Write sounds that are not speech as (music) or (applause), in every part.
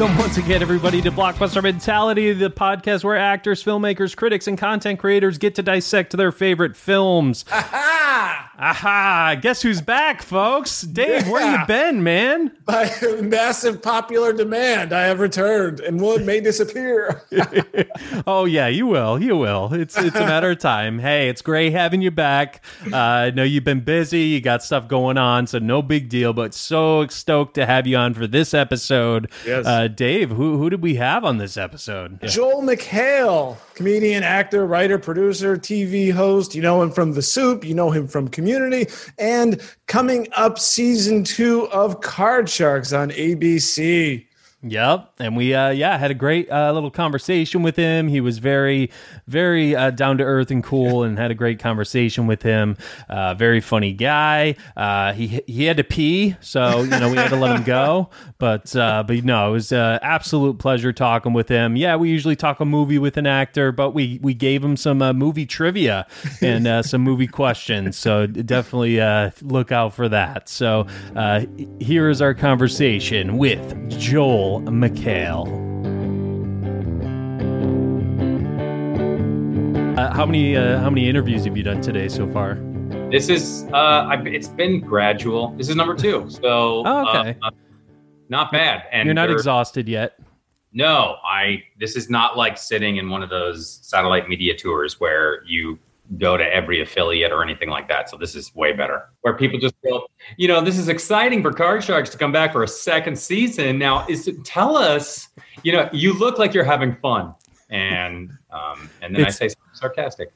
Welcome once again, everybody, to Blockbuster Mentality, the podcast where actors, filmmakers, critics, and content creators get to dissect their favorite films. (laughs) Aha! Aha! Guess who's back, folks? Dave, where you been, man? By (laughs) massive popular demand, I have returned, and one may disappear. (laughs) Oh yeah, you will. You will. It's it's a matter of time. Hey, it's great having you back. Uh, I know you've been busy. You got stuff going on, so no big deal. But so stoked to have you on for this episode. Yes. Uh, Dave, who who did we have on this episode? Joel McHale, comedian, actor, writer, producer, TV host. You know him from The Soup. You know him from Community, and coming up, season two of Card Sharks on ABC. Yep, and we uh, yeah had a great uh, little conversation with him. He was very very uh, down to earth and cool, and had a great conversation with him. Uh, very funny guy. Uh, he he had to pee, so you know we had to let him go. (laughs) But uh, but no, it was uh, absolute pleasure talking with him. Yeah, we usually talk a movie with an actor, but we we gave him some uh, movie trivia and uh, some movie questions. So definitely uh, look out for that. So uh, here is our conversation with Joel McHale. Uh, how many uh, how many interviews have you done today so far? This is uh, it's been gradual. This is number two, so Oh, okay. Not bad. And You're not exhausted yet. No, I. This is not like sitting in one of those satellite media tours where you go to every affiliate or anything like that. So this is way better. Where people just go, you know, this is exciting for Card Sharks to come back for a second season. Now, is tell us, you know, you look like you're having fun, and um, and then It's- I say something sarcastic.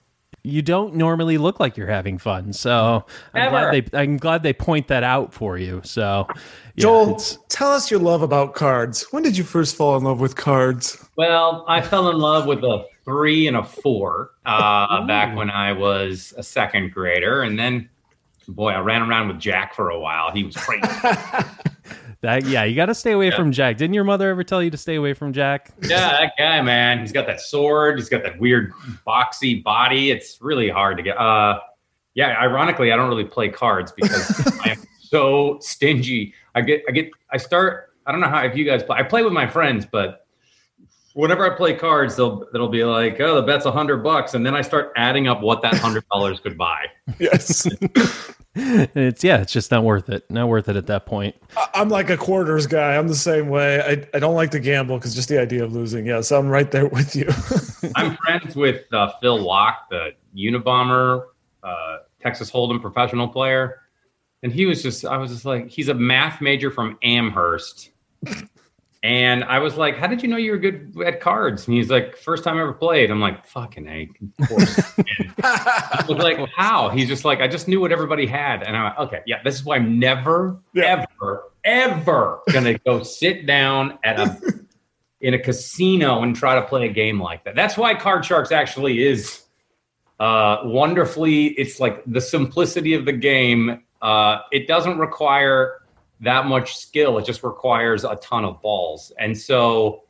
You don't normally look like you're having fun, so I'm glad they I'm glad they point that out for you. So, yeah, Joel, tell us your love about cards. When did you first fall in love with cards? Well, I fell in love with a three and a four uh, back when I was a second grader, and then, boy, I ran around with Jack for a while. He was crazy. (laughs) that yeah, you got to stay away Yeah. from Jack. Didn't your mother ever tell you to stay away from Jack? yeah, that guy, man. He's got that sword. He's got that weird boxy body. It's really hard to get. Uh, yeah, ironically, I don't really play cards because (laughs) I am so stingy. I get, I get, I start. I don't know how if you guys play. I play with my friends, but whenever I play cards, they'll they'll be like, "Oh, the bet's a hundred bucks," and then I start adding up what that hundred dollars could buy. (laughs) Yes. (laughs) it's yeah, it's just not worth it. Not worth it at that point. I- I'm like a quarters guy. I'm the same way. I, I don't like to gamble because just the idea of losing. Yes, I'm right there with you. (laughs) I'm friends with uh, Phil Laak, the Unabomber, uh, Texas Hold'em professional player, and he was just, I was just like, he's a math major from Amherst, and I was like, how did you know you were good at cards? And he's like, first time I ever played. I'm like, fucking a, course. (laughs) I was like, how? He's just like, I just knew what everybody had, and I'm like, okay, yeah, this is why I'm never, Yeah. ever, ever gonna go sit down at a in a casino and try to play a game like that. That's why Card Sharks actually is uh, wonderfully. It's like the simplicity of the game. Uh, it doesn't require that much skill. It just requires a ton of balls, and so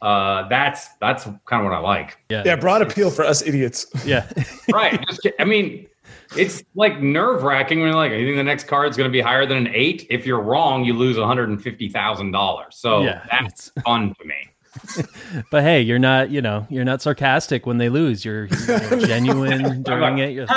uh, that's that's kind of what I like. Yeah, yeah, broad appeal for us idiots. (laughs) yeah. Right? Just, I mean. It's like nerve wracking when you're like, you think the next card's going to be higher than an eight? If you're wrong, you lose $150,000. So Yeah, that's fun to me. (laughs) But hey, you're not, you know, you're not sarcastic when they lose. You're, you're (laughs) genuine during it. (laughs)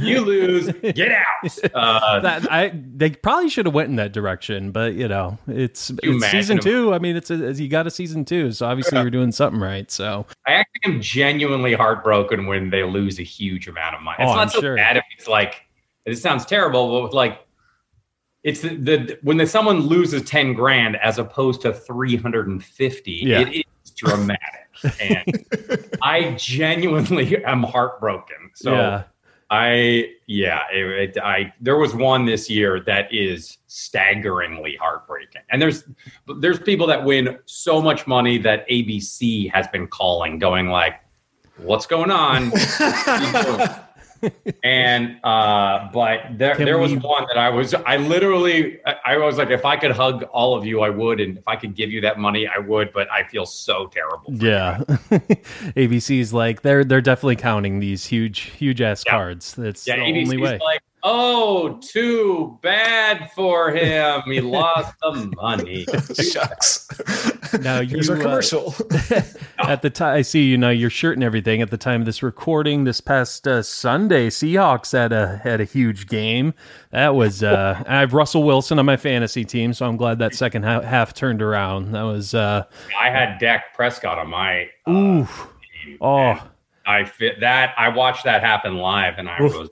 You lose. Get out. Uh, that I they probably should have went in that direction, but you know, it's, it's season two. I mean, it's a, you got a season two, so obviously you're doing something right. So I actually am genuinely heartbroken when they lose a huge amount of money. It's Oh, not I'm so sure. bad if it's like it sounds terrible, but with like it's the, the when the, someone loses ten grand as opposed to three hundred and fifty. Yeah. It is dramatic. and (laughs) I genuinely am heartbroken. So yeah. I yeah, it, it, I there was one this year that is staggeringly heartbreaking, and there's there's people that win so much money that ABC has been calling, going like, "What's going on?" (laughs) and uh, but there Can there was we- one that I was I literally I, was like, if I could hug all of you, I would, and if I could give you that money, I would. But I feel so terrible. Yeah, ABC's (laughs) like they're they're definitely counting these huge huge ass Yeah. cards. That's Yeah, the ABC's only way. like, oh, too bad for him. He (laughs) lost the money. Shucks. Now Here's you, our uh, commercial. (laughs) At the time, I see you know your shirt and everything. At the time of this recording, this past uh, Sunday, Seahawks had a had a huge game. That was uh, I have Russell Wilson on my fantasy team, so I'm glad that second ha- half turned around. That was uh, I had Dak Prescott on my uh, ooh, team. oh I fit that. I watched that happen live, and I Oof. was,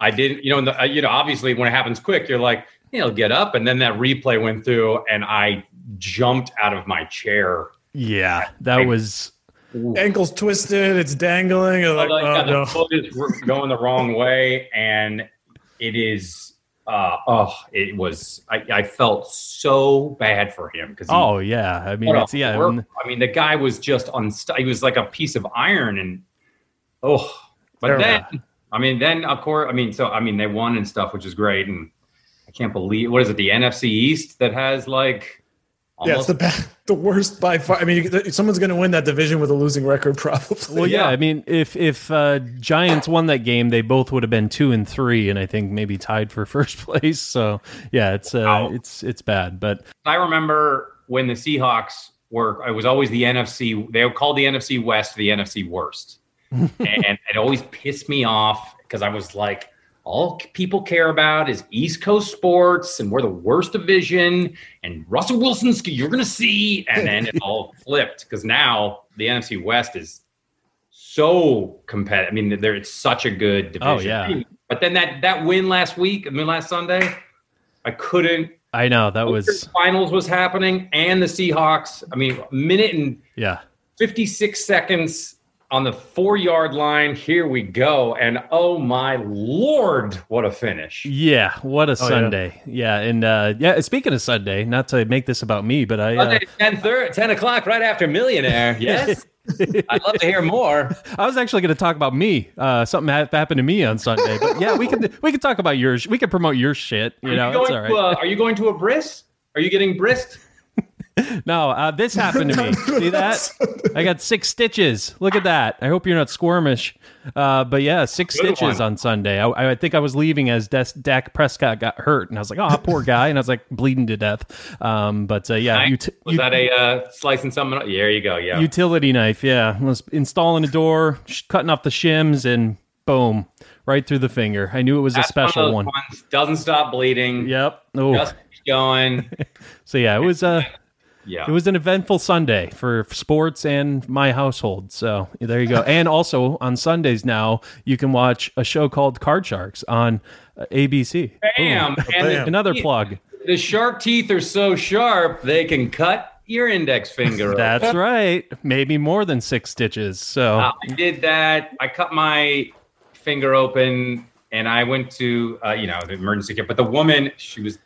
I didn't, you know, the, uh, you know, obviously when it happens quick, you're like, he'll get up, and then that replay went through, and I jumped out of my chair. yeah, that was Ankles twisted. It's dangling. You're like, like, yeah, oh, the no. foot is going the wrong way, and it is. Uh, oh, it was. I, I felt so bad for him because oh yeah. I mean, it's yeah. work- I mean, the guy was just on, unst- He was like a piece of iron, and oh, but Terrible. then I mean, then of course, I mean, so I mean, they won and stuff, which is great, and I can't believe what is it, the NFC East that has like Yeah, it's the bad, the worst by far. I mean, someone's going to win that division with a losing record, (laughs) probably. Well, yeah. Yeah. I mean, if if uh, Giants won that game, they both would have been two and three, and I think maybe tied for (laughs) first place. So yeah, it's uh, Wow. it's it's bad, but I remember when the Seahawks were, it was always the NFC, they called the NFC West the NFC worst. (laughs) and it always pissed me off because I was like, all people care about is East Coast sports, and we're the worst division. And Russell Wilson's, you're going to see. And then it all (laughs) flipped because now the NFC West is so competitive. I mean, there it's such a good oh, division. Oh, yeah. But then that that win last week, I mean, last Sunday, I couldn't I know that was finals was happening and the Seahawks. I mean, a minute and yeah. 56 seconds on the four yard line. Here we go. And oh my lord, what a finish. Yeah, what a yeah. Sunday! Yeah. and uh, yeah. Speaking of Sunday, not to make this about me, but I uh, 10, thir- 10 o'clock, right after Millionaire. (laughs) Yes. I'd love to hear more. I was actually going to talk about me. Uh, something ha- happened to me on Sunday, but yeah, we can we can talk about yours. We can promote your shit. You Are know, you it's going all to right. a, are you going to a bris? Are you getting brist? (laughs) No, uh, this happened to me. See that? I got six stitches. Look at that. I hope you're not squirmish. Uh, but yeah, six Good stitches one. on Sunday. I, I think I was leaving as Des- Dak Prescott got hurt, and I was like, "Oh, poor guy," and I was like bleeding to death. Um, but uh, yeah, Nice. ut- Was that a uh, slicing something? up? There you go. Yeah. utility knife. Yeah, I was installing a door, cutting off the shims, and boom, right through the finger. I knew it was a special those one. Doesn't stop bleeding. Yep. Oh, Just keeps going. (laughs) so yeah, it was uh Yeah. It was an eventful Sunday for sports and my household. So there you go. and also on Sundays now, you can watch a show called Card Sharks on uh, ABC. Bam. Boom. And Bam. Another plug. The shark teeth are so sharp they can cut your index finger. (laughs) off. That's right. Maybe more than six stitches. So Uh, I did that. I cut my finger open and I went to uh, you know the emergency care. But the woman, she was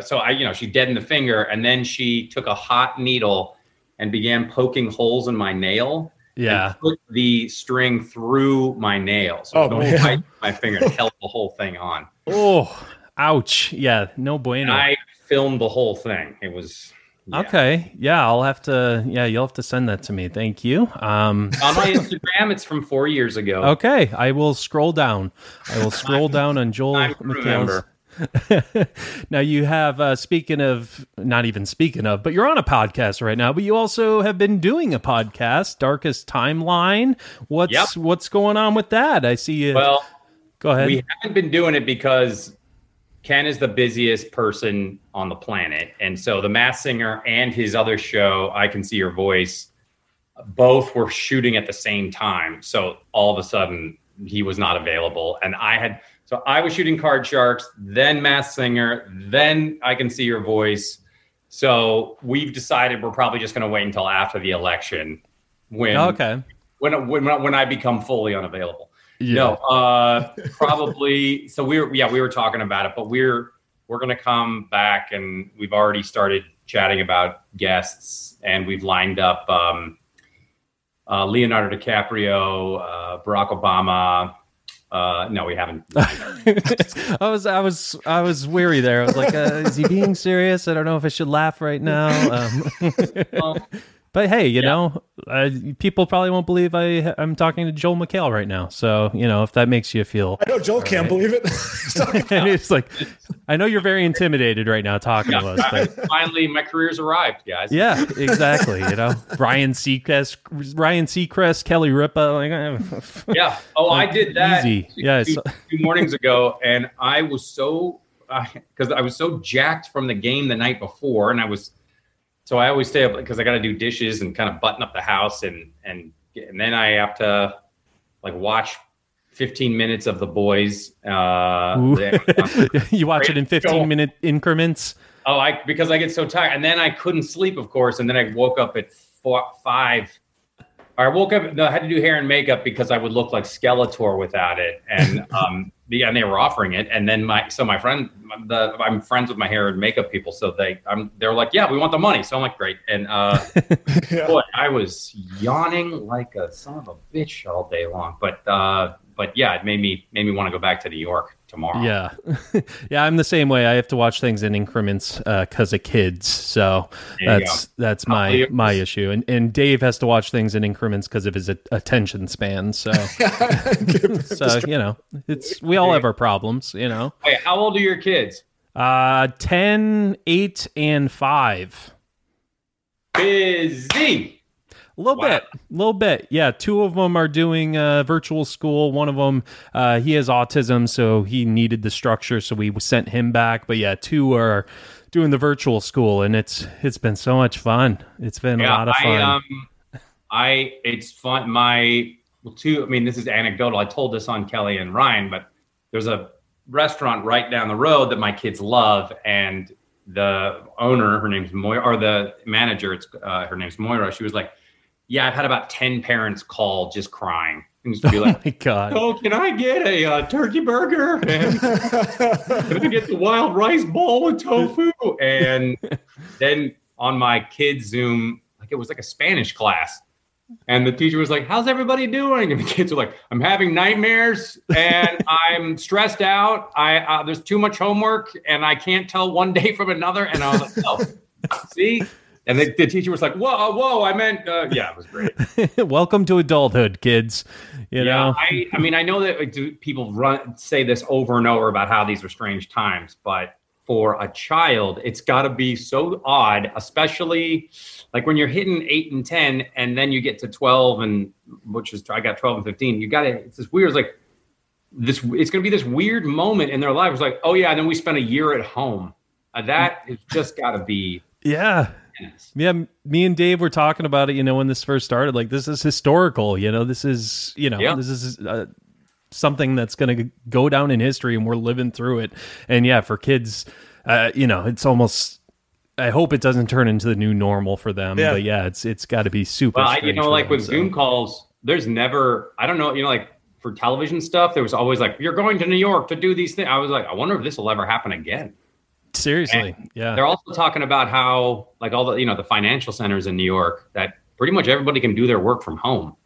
so I you know she deadened the finger and then she took a hot needle and began poking holes in my nail. yeah. put the string through my nail. So Oh, man. my finger and held the whole thing on. Oh, ouch. Yeah. No bueno. And I filmed the whole thing. It was yeah. Okay. Yeah, I'll have to. Yeah, you'll have to send that to me. Thank you. Um, (laughs) on my Instagram. It's from four years ago. okay, I will scroll down. I will (laughs) scroll down on Joel to McHale's. (laughs) now you have uh, speaking of not even speaking of but you're on a podcast right now but you also have been doing a podcast darkest timeline what's Yep. what's going on with that i see you Well, go ahead we haven't been doing it because Ken is the busiest person on the planet, and so the Masked Singer and his other show, I Can See Your Voice, both were shooting at the same time. So all of a sudden, he was not available, and I had. So I was shooting Card Sharks, then Masked Singer, then I Can See Your Voice. So we've decided we're probably just going to wait until after the election when Okay. when when when I become fully unavailable. Yeah. No, uh, probably. So we were, yeah, we were talking about it, but we're we're gonna come back, and we've already started chatting about guests, and we've lined up um, uh, Leonardo DiCaprio, uh, Barack Obama. Uh, no, we haven't. (laughs) I was I was I was weary there. I was like, uh, is he being serious? I don't know if I should laugh right now. Um, (laughs) Well, but hey, you know, uh, people probably won't believe I I'm talking to Joel McHale right now. So you know, if that makes you feel, I know Joel can't believe it. (laughs) He's talking- (laughs) and it's like, I know you're very intimidated right now talking to us, but (laughs) finally, my career's arrived, guys. yeah, exactly. You know, Ryan Seacrest, Ryan Seacrest, Kelly Ripa, like, uh, Yeah. Oh, I did that Easy. two- Yeah, two, two mornings ago, and I was so because I was so jacked from the game the night before, and I was so I always stay up because I got to do dishes and kind of button up the house, and and and then I have to like watch 15 minutes of the boys. Uh, (laughs) you watch it in 15 minute increments. oh, I because I get so tired, and then I couldn't sleep, of course, and then I woke up at four, five. I woke up. No, I had to do hair and makeup because I would look like Skeletor without it, and (laughs) um, the, and they were offering it. And then my so my friend, the I'm friends with my hair and makeup people, so they I'm they're like, yeah, we want the money. So I'm like, great. And uh, (laughs) Yeah. boy, I was yawning like a son of a bitch all day long. But uh, but yeah, it made me made me want to go back to New York tomorrow. Yeah, (laughs) yeah, I'm the same way. I have to watch things in increments because of kids. So There you that's that's my Couple years. my issue. And and Dave has to watch things in increments because of his a- attention span. So (laughs) so you know, it's we all have our problems. You know, Wait, how old are your kids? uh, 10, 8, and five. Busy. A little Wow. bit, a little bit. Yeah, two of them are doing uh, virtual school. One of them, uh, he has autism, so he needed the structure, so we sent him back. But yeah, two are doing the virtual school, and it's it's been so much fun. It's been a lot of fun. I um, I it's fun. My well, two. I mean, this is anecdotal. I told this on Kelly and Ryan, but there's a restaurant right down the road that my kids love, and the owner, her name's Moira, or the manager, it's uh, her name's Moira. She was like, "Yeah, I've had about ten parents call just crying." And just be (laughs) oh like, my god! Oh, can I get a uh, turkey burger? (laughs) And can I get the wild rice bowl with tofu? And (laughs) then on my kids' Zoom, like it was like a Spanish class. And the teacher was like, How's everybody doing? And the kids were like, I'm having nightmares and I'm stressed out. I uh, there's too much homework and I can't tell one day from another. And I was like, Oh, see? And the, the teacher was like, Whoa, whoa, I meant, uh, yeah, it was great. (laughs) Welcome to adulthood, kids. You know, I, I mean, I know that like, people run say this over and over about how these are strange times, but for a child, it's got to be so odd, especially like when you're hitting eight and ten, and then you get to twelve, and which is I got twelve and fifteen. You got to it's this weird, it's like this. It's going to be this weird moment in their lives, It's like, oh yeah, and then we spent a year at home. Uh, that is just got to be. yeah. Yeah, me and Dave were talking about it. You know, when this first started, like this is historical. You know, this is you know, Yeah. this is uh, something that's going to go down in history, and we're living through it. And yeah, for kids, uh, you know, it's almost. I hope it doesn't turn into the new normal for them. Yeah. But yeah, it's it's got to be super. Well, I, you know, like them, with so. Zoom calls, there's never, I don't know, you know, like for television stuff, there was always like, you're going to New York to do these things. I was like, I wonder if this will ever happen again. Seriously, yeah. They're also talking about how, like, all the, you know, the financial centers in New York, that pretty much everybody can do their work from home.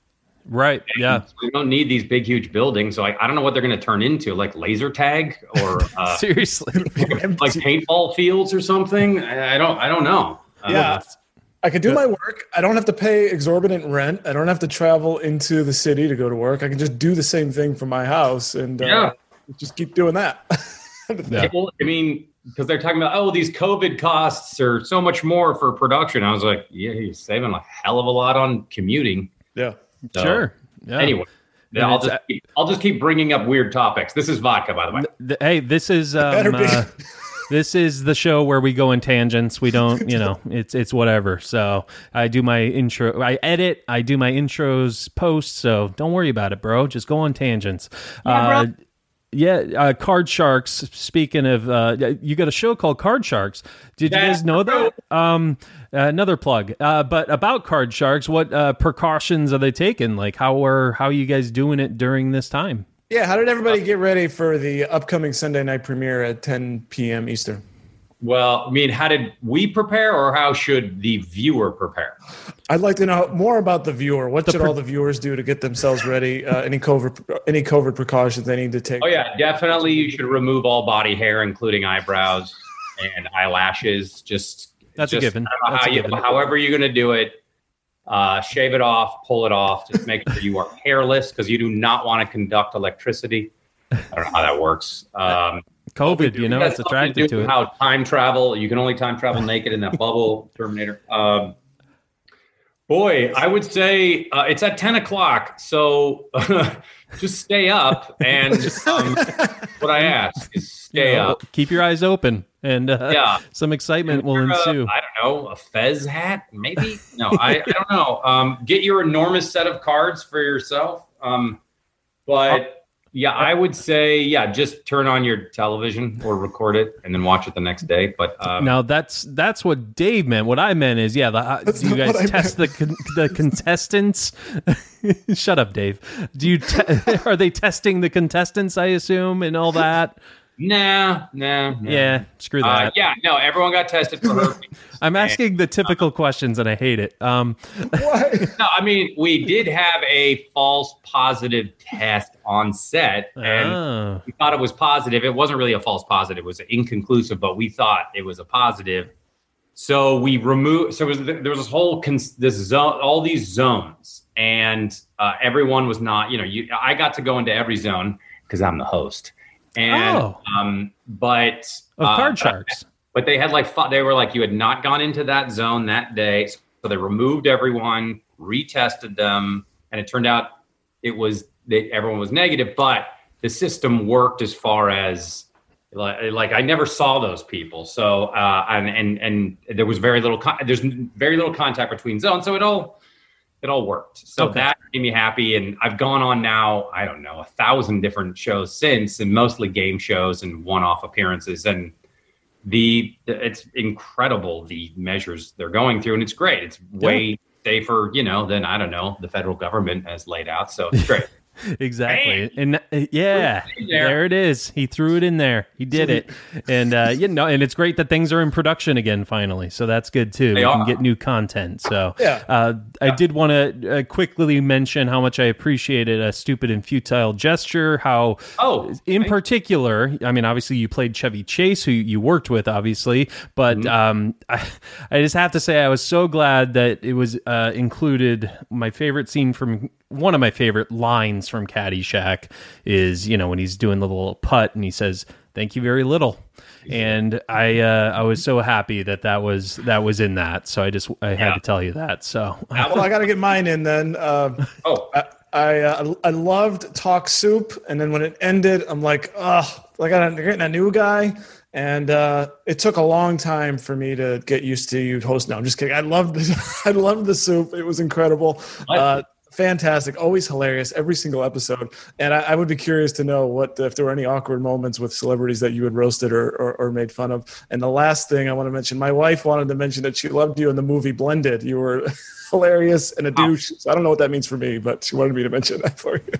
Right. Yeah. So we don't need these big, huge buildings. So I, I don't know what they're going to turn into, like laser tag or (laughs) uh, Seriously. like paintball fields or something. I, I don't, I don't know. Uh, yeah. I can do my work. I don't have to pay exorbitant rent. I don't have to travel into the city to go to work. I can just do the same thing from my house and uh, Yeah. just keep doing that. (laughs) Yeah. Well, I mean, because they're talking about, oh, these COVID costs are so much more for production. I was like, yeah, you're saving a hell of a lot on commuting. yeah. So, Sure. Yeah. Anyway, And I'll it's, just keep, I'll just keep bringing up weird topics. This is vodka, by the way. Th- hey, this is um, be. uh, this is the show where we go in tangents. We don't, you know, (laughs) it's it's whatever. So I do my intro, I edit, I do my intros post. So don't worry about it, bro. Just go on tangents. uh, Yeah, uh, Card Sharks. Speaking of, uh, you got a show called Card Sharks. Did you guys know that? Um, another plug. Uh, but about Card Sharks, what uh, precautions are they taking? Like, how are how are you guys doing it during this time? Yeah, how did everybody get ready for the upcoming Sunday night premiere at 10 p.m. Eastern? Well, I mean, how did we prepare, or how should the viewer prepare? I'd like to know more about the viewer. What should pre- all the viewers do to get themselves ready? Uh, any covert any covert precautions they need to take? Oh yeah, definitely. You should remove all body hair, including eyebrows and eyelashes. Just That's a given. I don't know That's how a you, given. however you're going to do it. Uh, shave it off, pull it off. Just make sure you are hairless because you do not want to conduct electricity. I don't know how that works. Um, COVID, you know, It it's attracted do to it. How time travel? You can only time travel naked in that bubble, (laughs) Terminator. Um, boy, I would say uh, it's at ten o'clock, so (laughs) just stay up and (laughs) um, what I ask is stay You know, up. Keep your eyes open, and uh, Yeah. some excitement will ensue. I don't know, a fez hat, maybe. No, I, I don't know. Um, get your enormous set of cards for yourself. Um, but yeah, I would say yeah, just turn on your television or record it and then watch it the next day. But um, Now that's that's what Dave meant. What I meant is, yeah, the, uh, do you guys I test the con- the contestants? (laughs) Shut up, Dave. Do you te- (laughs) are they testing the contestants? I assume and all that. Nah, nah, nah. Yeah, screw Uh, that. yeah, no, everyone got tested for herpes. (laughs) I'm asking the typical questions, and I hate it. Um, (laughs) What? no, I mean, we did have a false positive test on set, and oh, we thought it was positive. It wasn't really a false positive; it was inconclusive, but we thought it was a positive. So we removed. So it was, there was this whole cons- this zone, all these zones, and uh, everyone was not. You know, you I got to go into every zone because I'm the host, and Oh. um, but of uh, card sharks. but they had like they were like you had not gone into that zone that day so they removed everyone retested them and it turned out it was that everyone was negative but the system worked as far as like, like i never saw those people so uh and and and there was very little con- there's very little contact between zones so it all it all worked. So Okay. that made me happy and i've gone on now i don't know a thousand different shows since and mostly game shows and one-off appearances and the it's incredible the measures they're going through and it's great. It's way safer you know than i don't know the federal government has laid out so it's great (laughs) Exactly, and uh, yeah, there. it is. He threw it in there. He did it, and uh, you know, and it's great that things are in production again finally. So that's good too. They we can get new content. So Yeah. uh, I did want to uh, quickly mention how much I appreciated a stupid and futile gesture. How oh in particular, I mean, obviously you played Chevy Chase, who you worked with, obviously, but Mm-hmm. um, I, I just have to say I was so glad that it was uh, included. My favorite scene from one of my favorite lines from Caddyshack is you know when he's doing the little putt and he says, "Thank you very little." And I uh, I was so happy that that was that was in that. So I just I had Yeah. to tell you that. So well, I got to get mine in then. Uh, oh I I, uh, I loved Talk Soup, and then when it ended, I'm like, oh, like I'm getting a new guy, and uh, it took a long time for me to get used to you hosting. No, I'm just kidding. I loved, (laughs) I loved the soup. It was incredible, uh, fantastic, always hilarious, every single episode. And I, I would be curious to know what if there were any awkward moments with celebrities that you had roasted or, or, or made fun of. And the last thing I want to mention, my wife wanted to mention that she loved you in the movie Blended. You were (laughs) hilarious and a douche. So I don't know what that means for me, but she wanted me to mention that for you.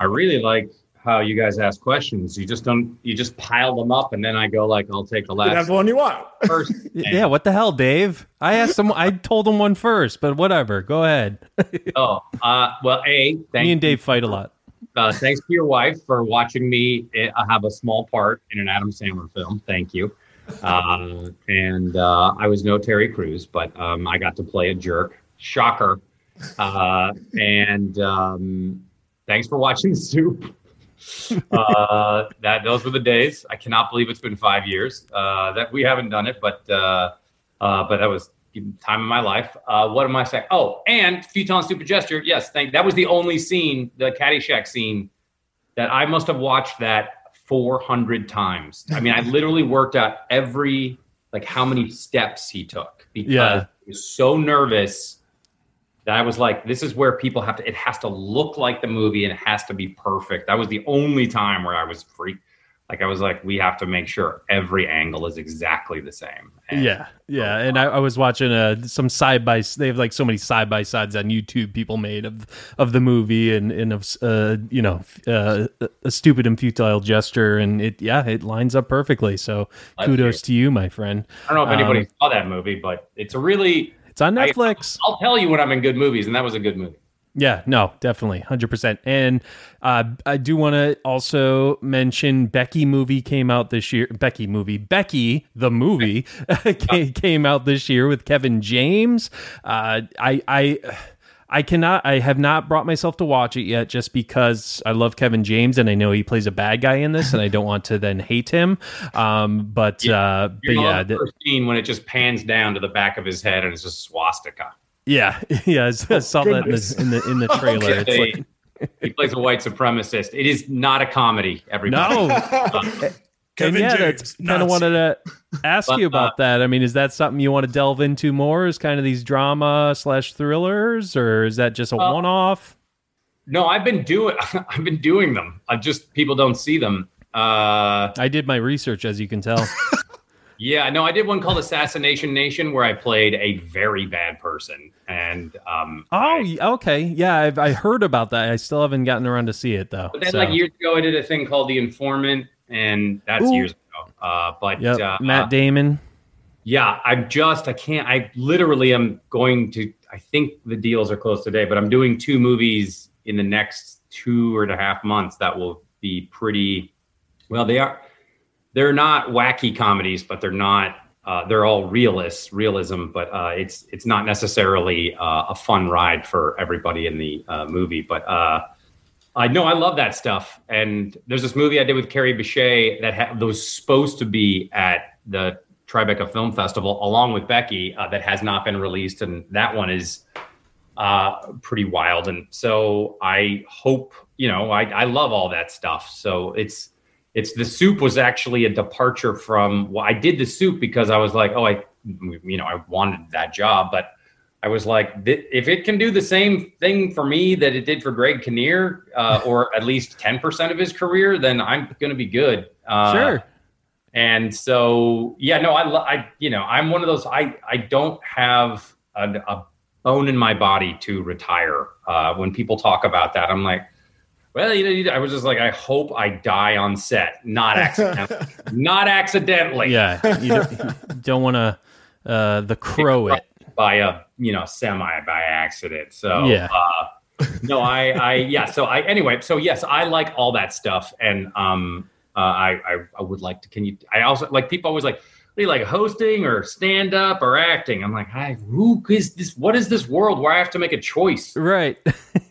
i really like how you guys ask questions you just don't you just pile them up and then i go like i'll take the You can have last the one you want. (laughs) first (laughs) yeah, what the hell, Dave? I asked him. I told him one first, but whatever. Go ahead. (laughs) oh uh well a thank Me and Dave fight a lot. uh, thanks to your wife for watching me uh, have a small part in an Adam Sandler film. Thank you. Uh, and uh, I was no Terry Crews, but um, I got to play a jerk. Shocker. Uh, and um, thanks for watching Soup. (laughs) Uh, that those were the days. I cannot believe it's been five years uh, that we haven't done it, but uh, uh, but that was time of my life. Uh, what am I saying? Oh, and and stupid gesture. Yes, thank. That was the only scene, the Caddyshack scene, that I must have watched that 400 times. I mean, I literally worked out every like how many steps he took because Yeah. he was so nervous that I was like, this is where people have to. It has to look like the movie and it has to be perfect. That was the only time where I was free. Like I was like, we have to make sure every angle is exactly the same. And Yeah, yeah, and I, I was watching uh, some side by. They have like so many side by sides on YouTube people made of of the movie and and of uh, you know uh, a stupid and futile gesture, and it yeah it lines up perfectly. So kudos to you, my friend. I don't know if anybody Um, saw that movie, but it's a really. It's on Netflix. I'll tell you when I'm in good movies, and that was a good movie. Yeah, no, definitely, hundred percent. And uh, I do want to also mention Becky movie came out this year. Becky movie, Becky the movie (laughs) came out this year with Kevin James. Uh, I I. I cannot. I have not brought myself to watch it yet, just because I love Kevin James and I know he plays a bad guy in this, and I don't want to then hate him. Um, but uh, but yeah, the th- first scene when it just pans down to the back of his head and it's just swastika. yeah, (laughs) yeah. I saw that in the, in the in the (laughs) trailer. It's like, he plays a white supremacist. It is not a comedy. Everybody. no, (laughs) Kevin and yeah, James, that's kind of nuts. wanted to ask you uh, about that. I mean, is that something you want to delve into more? Is kind of these drama slash thrillers, or is that just a Uh, one off? No, I've been doing. (laughs) I've been doing them. I just people don't see them. Uh, I did my research, as you can tell. (laughs) yeah, no, I did one called Assassination Nation where I played a very bad person, and um, oh, I- y- okay, yeah, I've I heard about that. I still haven't gotten around to see it though. But then, So, like years ago, I did a thing called The Informant, and that's Ooh. years ago. Uh, but yep, uh, Matt Damon. yeah, I'm just I can't. I literally am going to. I think the deals are closed today, but I'm doing two movies in the next two and a half months that will be pretty. Well, they are. They're not wacky comedies, but they're not. Uh, they're all realists, realism, but uh, it's it's not necessarily uh, a fun ride for everybody in the uh, movie. But uh, I know I love that stuff. And there's this movie I did with Kerry Bishé that ha- was supposed to be at the Tribeca Film Festival along with Becky uh, that has not been released, and that one is uh, pretty wild. And so I hope you know I, I love all that stuff. So it's it's the soup was actually a departure from well, I did the soup because I was like, oh, I you know I wanted that job, but I was like, if it can do the same thing for me that it did for Greg Kinnear, uh, or at least ten percent of his career, then I'm going to be good. Uh, sure. and so, yeah, no, I, I, you know, I'm one of those. I, I don't have a, a bone in my body to retire. Uh, when people talk about that, I'm like, well, you know, I was just like, I hope I die on set, not accidentally, (laughs) not accidentally, Yeah, you don't, don't want to uh, the crow it. By a, you know, semi by accident. So, Yeah. uh, no, I, I, yeah. So I, anyway, so yes, I like all that stuff, and um, uh, I, I, I would like to. Can you? I also like people always like, what do you like hosting or stand up or acting? I'm like, hi, who is this? What is this world where I have to make a choice? Right. (laughs)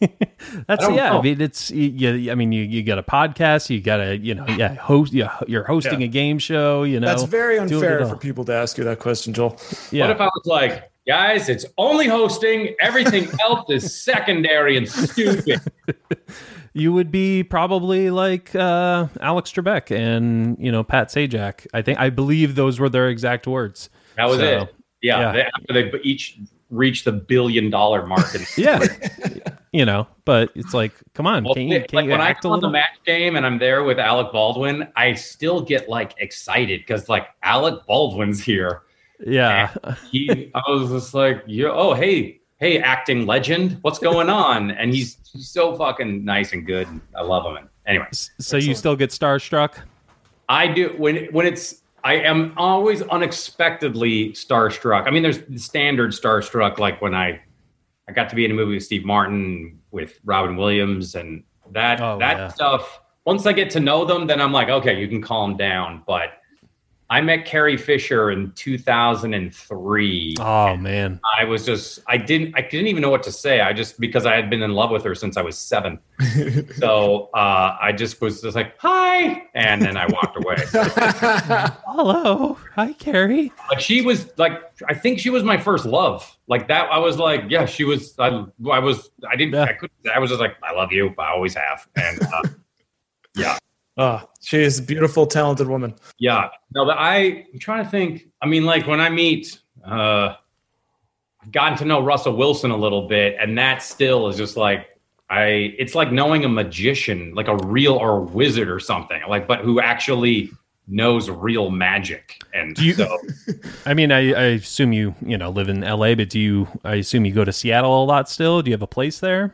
That's I don't yeah. I mean, it's you. I mean, you you got a podcast. You got a you know yeah host. Yeah, you're hosting Yeah. a game show. You know, That's very unfair for people to ask you that question, Joel. Yeah. What if I was like, guys, it's only hosting. Everything (laughs) else is secondary and stupid. (laughs) you would be probably like uh, Alex Trebek and you know Pat Sajak. I think I believe those were their exact words. That was So, it. Yeah, yeah. They, after they each reached the billion dollar mark. And (laughs) Yeah, you know, but it's like, come on, Well, can you like you when I act a come on the match game and I'm there with Alec Baldwin, I still get like excited because like Alec Baldwin's here. Yeah, He, I was just like, yeah, oh hey, hey, acting legend, what's going on? And he's, he's so fucking nice and good. And I love him. And anyway, so you still get starstruck? I do when when it's I am always unexpectedly starstruck. I mean, there's the standard starstruck, like when I I got to be in a movie with Steve Martin with Robin Williams and that Oh, that yeah. stuff. Once I get to know them, then I'm like, okay, you can calm down. But I met Carrie Fisher in 2003. Oh man, I was just I didn't I didn't even know what to say. I just because I had been in love with her since I was seven. (laughs) so uh, I just was just like hi, and then I walked away. (laughs) hello, hi Carrie. But she was like, I think she was my first love. Like that, I was like, yeah, she was. I, I was. I didn't. Yeah. I couldn't. I was just like, I love you. I always have. And uh, (laughs) yeah, Ah, she is a beautiful, talented woman. yeah. No, but I, I'm trying to think. I mean, like when I meet, uh, I've gotten to know Russell Wilson a little bit, and that still is just like I. It's like knowing a magician, like a real or a wizard or something, like but who actually knows real magic. And Do you- so (laughs) I mean, I, I assume you you know live in L.A., but do you? I assume you go to Seattle a lot still. Do you have a place there?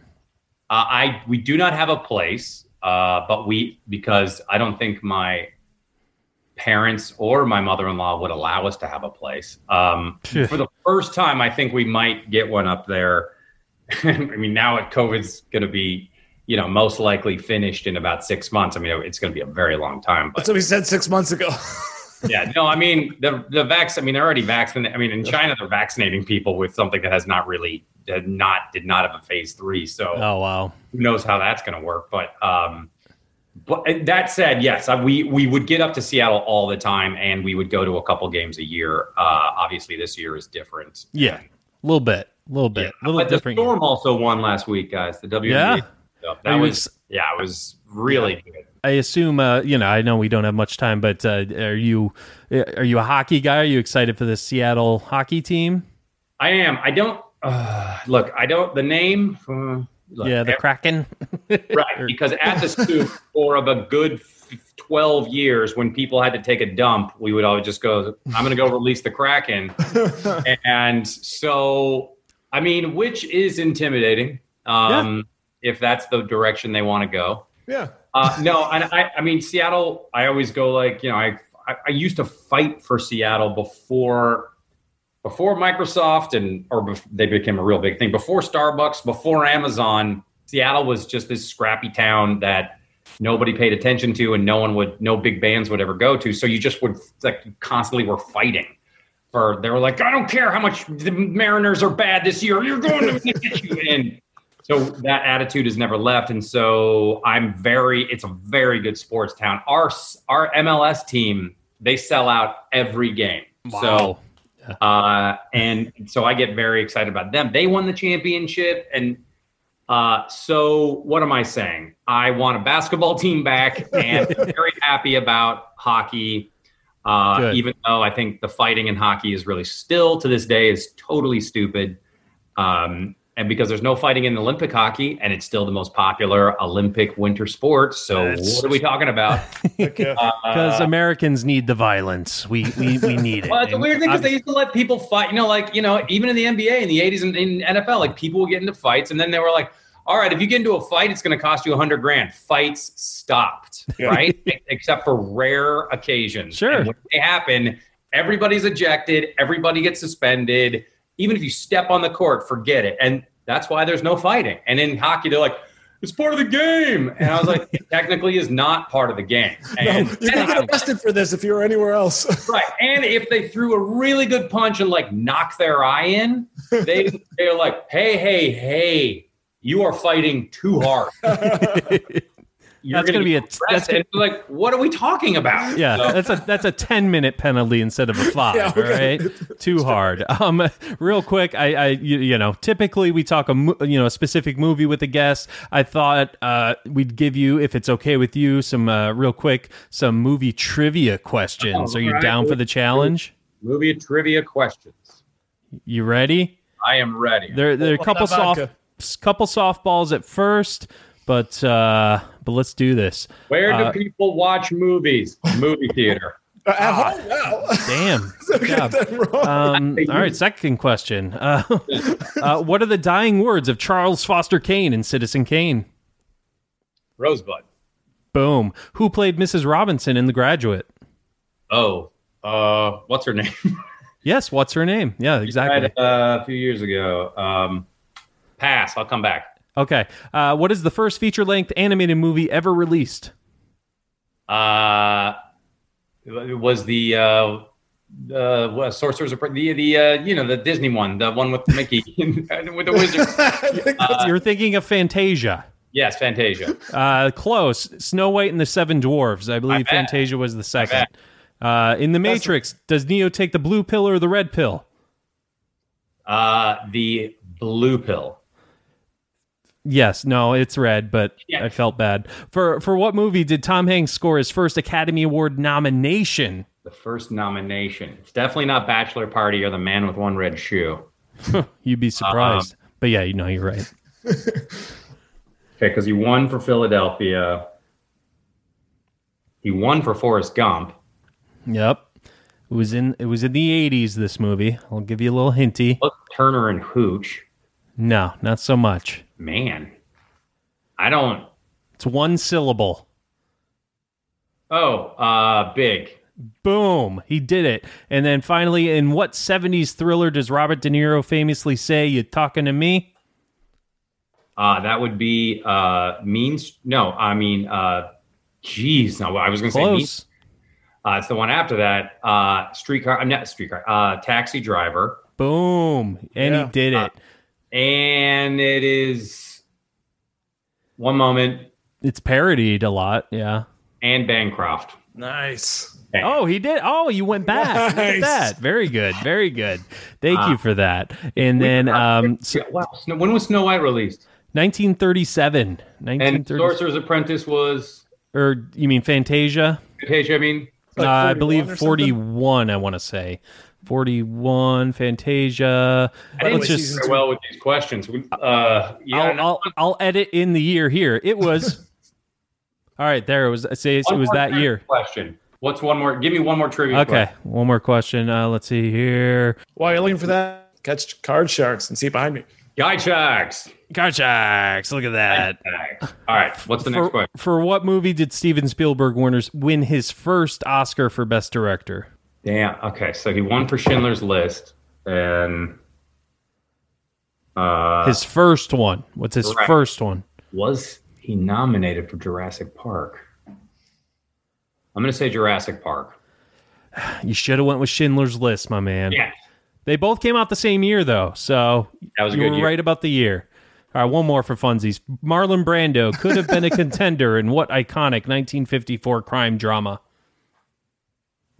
Uh, I we do not have a place, uh, but we because I don't think my parents or my mother-in-law would allow us to have a place. Um, for the first time, I think we might get one up there. (laughs) I mean, now it COVID's going to be, you know, most likely finished in about six months. I mean, it's going to be a very long time, but That's what we said six months ago. (laughs) yeah, no, I mean the the vax. I mean, they're already vaccinated. I mean, in China, they're vaccinating people with something that has not really did not did not have a phase three. So Oh wow. who knows how that's going to work but um but that said yes we we would get up to seattle all the time and we would go to a couple games a year uh obviously this year is different Yeah, a little bit, a little bit, a little but the different. storm also won last week guys the WNBA Yeah? that you was yeah it was really good I assume, uh, you know, I know we don't have much time, but uh, are you are you a hockey guy? Are you excited for the Seattle hockey team? i am i don't uh, look i don't the name uh, look, yeah, the Kraken. (laughs) right because at the Soup for of a good 12 years when people had to take a dump we would always just go i'm going to go release the kraken (laughs) and so i mean which is intimidating um if that's the direction they want to go yeah. Uh no and i i mean seattle i always go like you know i i, I used to fight for seattle before before Microsoft and or bef- they became a real big thing before Starbucks, before Amazon, Seattle was just this scrappy town that nobody paid attention to and no one would no big bands would ever go to. So you just would like constantly were fighting for they were like, I don't care how much the Mariners are bad this year, you're going to get you in. (laughs) So that attitude has never left. And so I'm very it's a very good sports town. Our our MLS team, they sell out every game. So uh, and so I get very excited about them. They won the championship, and uh, so what am I saying? I want a basketball team back, and I'm (laughs) very happy about hockey. Uh, Good. even though I think the fighting in hockey is really still to this day is totally stupid. Um, and because there's no fighting in Olympic hockey, and it's still the most popular Olympic winter sport. So That's- what are we talking about? (laughs) Okay. Uh, because Americans need the violence. We we, we need it. Well, it's a weird thing because they used to let people fight. You know, like you know, even in the NBA in the '80s and in NFL, like people would get into fights, and then they were like, "All right, if you get into a fight, it's going to cost you a hundred grand." Fights stopped, right? Except for rare occasions. Sure. And when they happen, everybody's ejected. Everybody gets suspended. Even if you step on the court, forget it. And that's why there's no fighting. And in hockey, they're like. It's part of the game, and I was like, it (laughs) technically is not part of the game. And, You're gonna get arrested for this if you were anywhere else. (laughs) Right. And if they threw a really good punch and like knock their eye in, they (laughs) they're like, hey, hey, hey, you are fighting too hard. You're That's gonna be a- get that's arrested." And like, what are we talking about? (laughs) yeah, So- that's a that's a ten minute penalty instead of a (laughs) five. Yeah, okay. right, too hard. (laughs) Um, real quick, I, I you, you know, typically we talk a you know a specific movie with a guest. I thought uh, we'd give you, if it's okay with you, some uh, real quick some movie trivia questions. Oh, Are you all right. down for the challenge? movie trivia questions. You ready? I am ready. There, there are a couple soft, vodka. couple softballs at first, but uh, but let's do this. Where do uh, people watch movies? Movie theater. (laughs) At home? Wow. Damn, (laughs) I good got job. that wrong. Um, (laughs) all right, second question. Uh, uh, what are the dying words of Charles Foster Kane in Citizen Kane? Rosebud. Boom. Who played Mrs. Robinson in The Graduate? Oh, uh, what's her name? Yes, what's her name? Yeah, exactly. Died, uh, a few years ago. Um, pass. I'll come back. Okay. Uh, what is the first feature length animated movie ever released? Uh, it was the uh, uh, Sorcerer's Apprentice, the the uh, you know the Disney one, the one with Mickey (laughs) and with the wizard. (laughs) I think that's- You're thinking of Fantasia. Yes, Fantasia. Uh, close. Snow White and the Seven Dwarves. I believe bet. Fantasia was the second. Uh, in The Matrix, does Neo take the blue pill or the red pill? Uh, the blue pill. Yes, no, it's red, but Yeah. I felt bad. For for what movie did Tom Hanks score his first Academy Award nomination? The first nomination. It's definitely not Bachelor Party or The Man with One Red Shoe. (laughs) You'd be surprised. Um, but yeah, you know, you're right. (laughs) Okay, because he won for Philadelphia. He won for Forrest Gump. Yep. It was in it was in the 80s this movie. I'll give you a little hinty. Look, Turner and Hooch. No, not so much. Man, I don't. It's one syllable. Oh, uh, big. Boom, he did it. And then finally, in what 70s thriller does Robert De Niro famously say, "You talking to me?" Uh, that would be uh, means. No, I mean, uh, geez, no, I was going to say mean. Uh, it's the one after that. Uh, streetcar. I'm not streetcar. Uh, taxi driver, Boom, and Yeah. he did it. And it is one moment it's parodied a lot. Yeah. and Bancroft. Nice. Okay. Oh, he did. Oh, you went back. Look at that. Very good. Very good. Thank Ah. you for that. And then um, so wow. Snow- When was Snow White released? 1937. And 1930, Sorcerer's Apprentice was. or you mean Fantasia? Fantasia, I mean, Like uh, I believe or something? 41, I want to say. 41, Fantasia. I didn't Let's just, well with these questions. We- Uh, yeah, I'll, I'll, I'll edit in the year here. It was. (laughs) all right, there it was. Say it was that year. Question. What's one more? Give me one more trivia. Okay, question. one more question. Uh, let's see here. While you're looking for that, catch card sharks and see behind me. Guy Sharks. Garchax, look at that. All right. What's the next For, question? for what movie did Steven Spielberg winners win his first Oscar for Best Director? Damn. Okay, so he won for Schindler's List, and uh, His first one. What's his Correct. first one? was he nominated for Jurassic Park? I'm going to say Jurassic Park. You should have went with Schindler's List, my man. Yeah, They both came out the same year, though, so that was a you good were year. right about the year. All right, one more for funsies. Marlon Brando could have been a (laughs) contender in what iconic 1954 crime drama?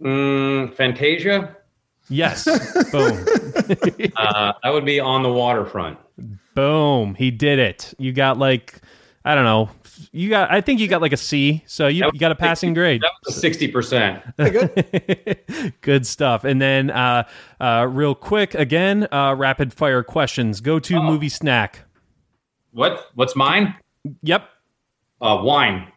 Mm, Fantasia. Yes. (laughs) Boom. Uh, that would be on the waterfront. Boom. He did it. You got like, I don't know. You got, I think you got like a C. So you, you got a passing grade. That was sixty percent. (laughs) Good stuff. And then, uh, uh, real quick, again, uh, rapid fire questions. Go to movie snack. What? What's mine? Yep. Uh, wine.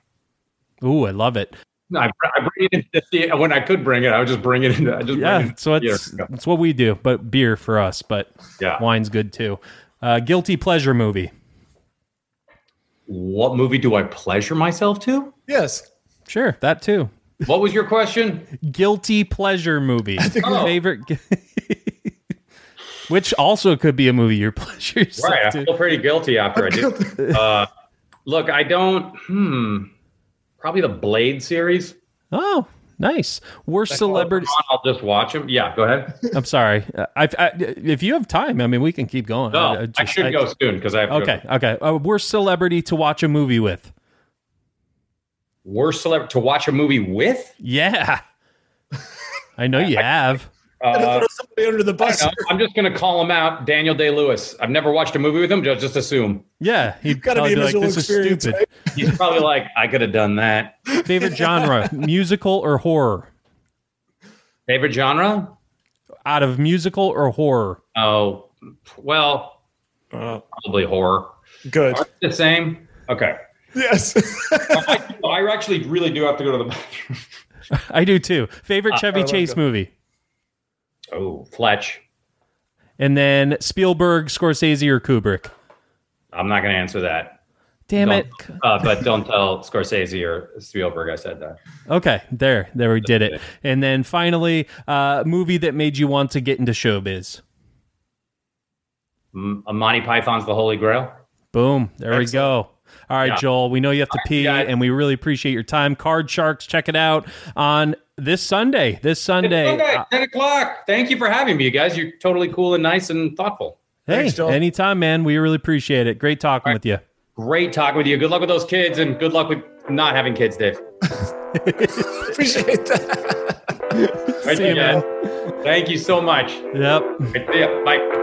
Ooh, I love it. No, I, I bring it into the when I could bring it. I would just bring it into. I just Yeah. bring it So it's, theater. it's what we do, but beer for us, but Yeah. wine's good too. Uh, guilty pleasure movie. What movie do I pleasure myself to? Yes. Sure. That too. What was your question? Guilty pleasure movie. Oh. Favorite. (laughs) Which also could be a movie your (laughs) pleasure Right, I to. feel pretty guilty after I did. Uh, look, I don't. Hmm. Probably the Blade series. Oh, nice. Worst celebrity. I'll just watch them. Yeah, go ahead. (laughs) I'm sorry. Uh, I, I, if you have time, I mean, we can keep going. No, I- I I, should go soon because I have go. Okay, okay. Uh, worst celebrity to watch a movie with. Worst celebrity to watch a movie with? Yeah. I know you (laughs) have. Uh, Throw somebody under the bus. I'm just going to call him out, Daniel Day Lewis. I've never watched a movie with him. Just, just assume Yeah, he'd Gotta be probably be like, "This is experience, stupid." right? he's probably like, I could have done that. Favorite genre: (laughs) musical or horror? Favorite genre? Out of musical or horror? Oh, well, Uh, probably horror. good. Aren't the same? Okay. Yes. (laughs) I, I actually really do have to go to the bathroom. (laughs) I do too. Favorite Chevy I love Chase that. movie? Oh, Fletch. And then Spielberg, Scorsese, or Kubrick? I'm not going to answer that. Damn Don't- it. (laughs) Uh, but don't tell Scorsese or Spielberg I said that. Okay, there, there we did it. And then finally, uh, movie that made you want to get into showbiz. M- Monty Python's The Holy Grail. Boom, there we go. All right, Yeah. Joel, we know you have to pee, guys. and we really appreciate your time. Card Sharks, check it out on this Sunday. This Sunday. Sunday, Uh, 10 o'clock. Thank you for having me, you guys. You're totally cool and nice and thoughtful. hey, Thanks, Joel. anytime, man. We really appreciate it. Great talking with you. Great talking with you. Good luck with those kids and good luck with not having kids, Dave. (laughs) Appreciate that. Right, (laughs) See you, guys. man. Thank you so much. Yep. Right, see ya. Bye.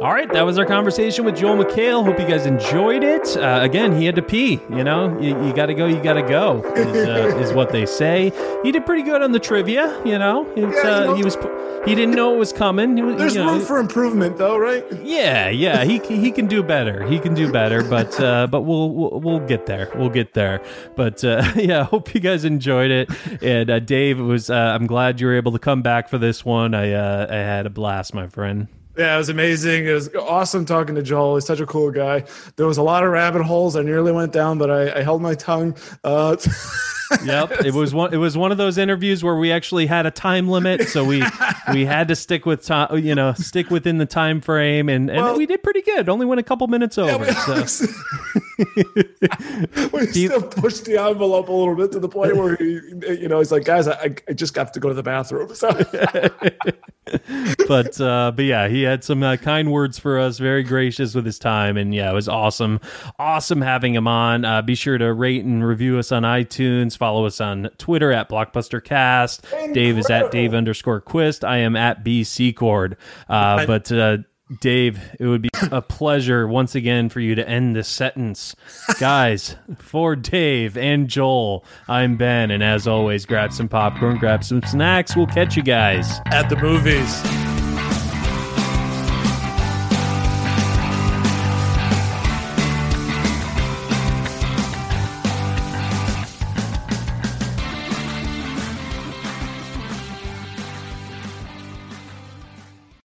All right, that was our conversation with Joel McHale. Hope you guys enjoyed it. Uh, again, he had to pee. You know, you, you got to go, you got to go, is, uh, (laughs) is, what they say. He did pretty good on the trivia. You know, yeah, you uh, know he was he didn't know it was coming. There's you know, room for improvement, though, right? Yeah, yeah. He (laughs) he can do better. He can do better, but uh, but we'll, we'll, we'll get there. We'll get there. But uh, (laughs) yeah, hope you guys enjoyed it. And uh, Dave, it was. I'm glad you were able to come back for this one. I I had a blast, my friend. Yeah, it was amazing. It was awesome talking to Joel. He's such a cool guy. There was a lot of rabbit holes. I nearly went down, but I, I held my tongue. Uh, (laughs) yep, it was one. It was one of those interviews where we actually had a time limit, so we (laughs) we had to stick with time. You know, stick within the time frame, and and well, we did pretty good. Only went a couple minutes over. Yeah, so. (laughs) (laughs) we still pushed the envelope a little bit to the point where he, you know, he's like, guys, I, I just have to go to the bathroom. (laughs) So. (laughs) but uh, but yeah, he had some uh, kind words for us. Very gracious with his time, and yeah, it was awesome, awesome having him on. Uh, be sure to rate and review us on iTunes. Follow us on Twitter at BlockbusterCast. Incredible. Dave is at Dave underscore Quist. I am at BC Cord. Uh, but uh, Dave, it would be a pleasure once again for you to end this sentence. Guys, for Dave and Joel, I'm Ben, and as always, grab some popcorn, grab some snacks. We'll catch you guys at the movies.